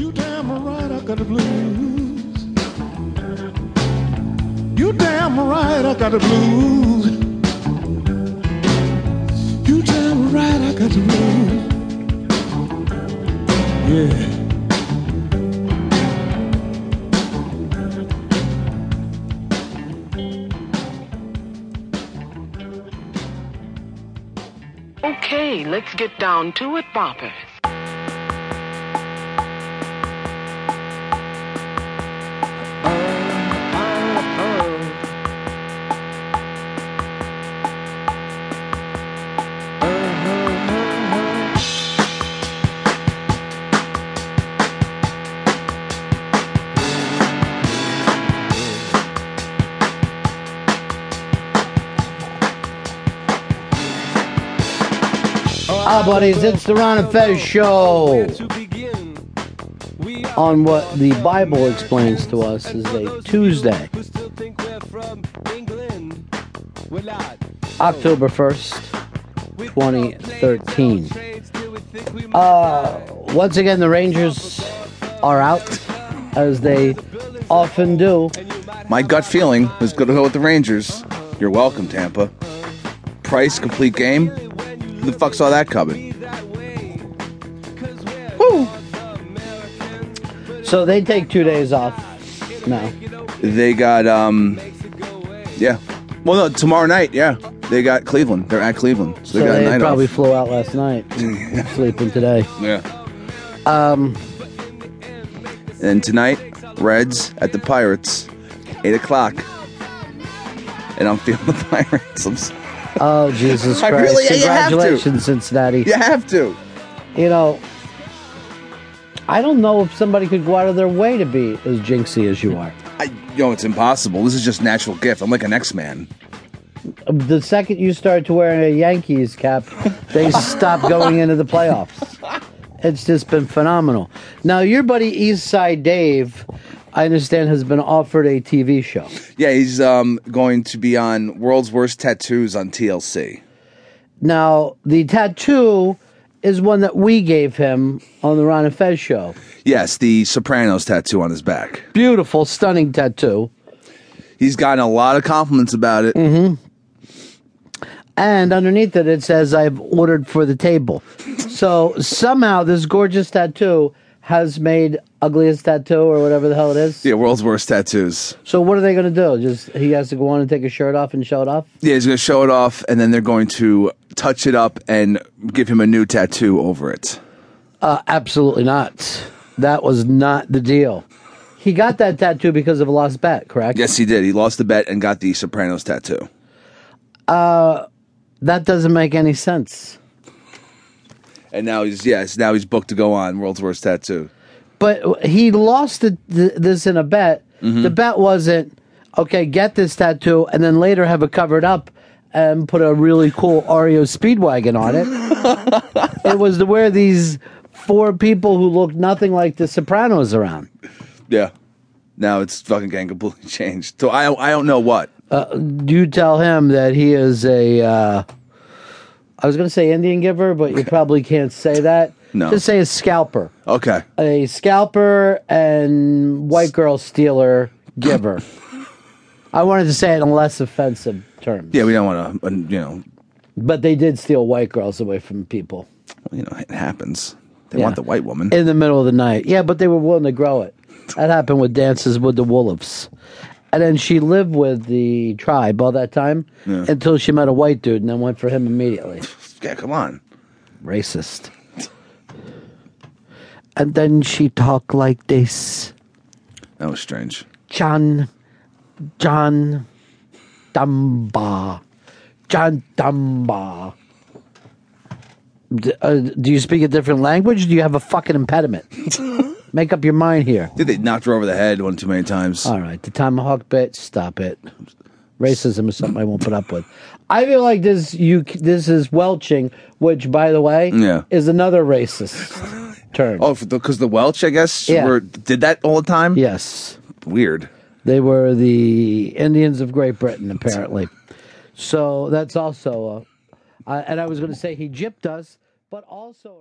You damn right I got the blues. You damn right I got the blues. You damn right I got the blues. Yeah. Okay, let's get down to it, boppers. Ah, buddies, it's the Ron and Fez show. On what the Bible explains to us is a Tuesday, October 1st, 2013. Uh, once again, the Rangers are out, as they often do. My gut feeling is going to go with the Rangers. You're welcome, Tampa. Price, complete game. Who the fuck saw that coming? Woo! So they take two days off now. They got, um, yeah. Well, no, tomorrow night, yeah. They got Cleveland. They're at Cleveland. So So they a night probably off. flew out last night and sleeping today. Yeah. Um, And tonight, Reds at the Pirates, 8 o'clock. And I'm feeling the Pirates. I'm s- oh, Jesus I Christ. really-. Congratulations, Cincinnati. You have to. You know, I don't know if somebody could go out of their way to be as jinxy as you are. I, you know, it's impossible. This is just natural gift. I'm like an X-Man. The second you start to wear a Yankees cap, they stop going into the playoffs. It's just been phenomenal. Now, your buddy Eastside Dave, I understand, has been offered a TV show. Yeah, he's um, going to be on World's Worst Tattoos on TLC. Now, the tattoo is one that we gave him on the Ron and Fez show. Yes, the Sopranos tattoo on his back. Beautiful, stunning tattoo. He's gotten a lot of compliments about it. Mm-hmm. And underneath it, it says, I've ordered for the table. So somehow this gorgeous tattoo has made ugliest tattoo or whatever the hell it is. Yeah, World's Worst Tattoos. So what are they going to do? Just he has to go on and take his shirt off and show it off? Yeah, he's going to show it off, and then they're going to touch it up and give him a new tattoo over it. Uh, absolutely not. That was not the deal. He got that tattoo because of a lost bet, correct? Yes, he did. He lost the bet and got the Sopranos tattoo. Uh, that doesn't make any sense. And now he's yes, now he's booked to go on World's Worst Tattoo. But he lost the, the, this in a bet. Mhm. The bet wasn't okay. Get this tattoo, and then later have it covered up and put a really cool REO Speedwagon on it. it was to wear these four people who looked nothing like the Sopranos around. Yeah. Now it's fucking getting completely changed. So I I don't know what. Uh, you tell him that he is a. Uh, I was going to say Indian giver, but you probably can't say that. No. Just say a scalper. Okay. a scalper and white girl stealer giver. I wanted to say it in less offensive terms, Yeah, we don't want to, uh, you know, but they did steal white girls away from people you know, it happens. They Yeah. want the white woman. in the middle of the night. Yeah, but they were willing to grow it. That happened with Dances with the Wolves. And then she lived with the tribe all that time Yeah. until she met a white dude and then went for him immediately. Yeah, come on. Racist. And then she talked like this. That was strange. John, John Dumba, John Dumba. D- uh, do you speak a different language? Do you have a fucking impediment? Make up your mind here. Did they knocked her over the head one too many times? All right, the tomahawk bit. Stop it. Racism is something I won't put up with. I feel like this. You this is welching, which, by the way, Yeah. is another racist term. Oh, because the, Welch, I guess, Yeah. were, did that all the time. Yes. Weird. They were the Indians of Great Britain, apparently. So that's also, uh, uh, and I was going to say he gypped us, but also.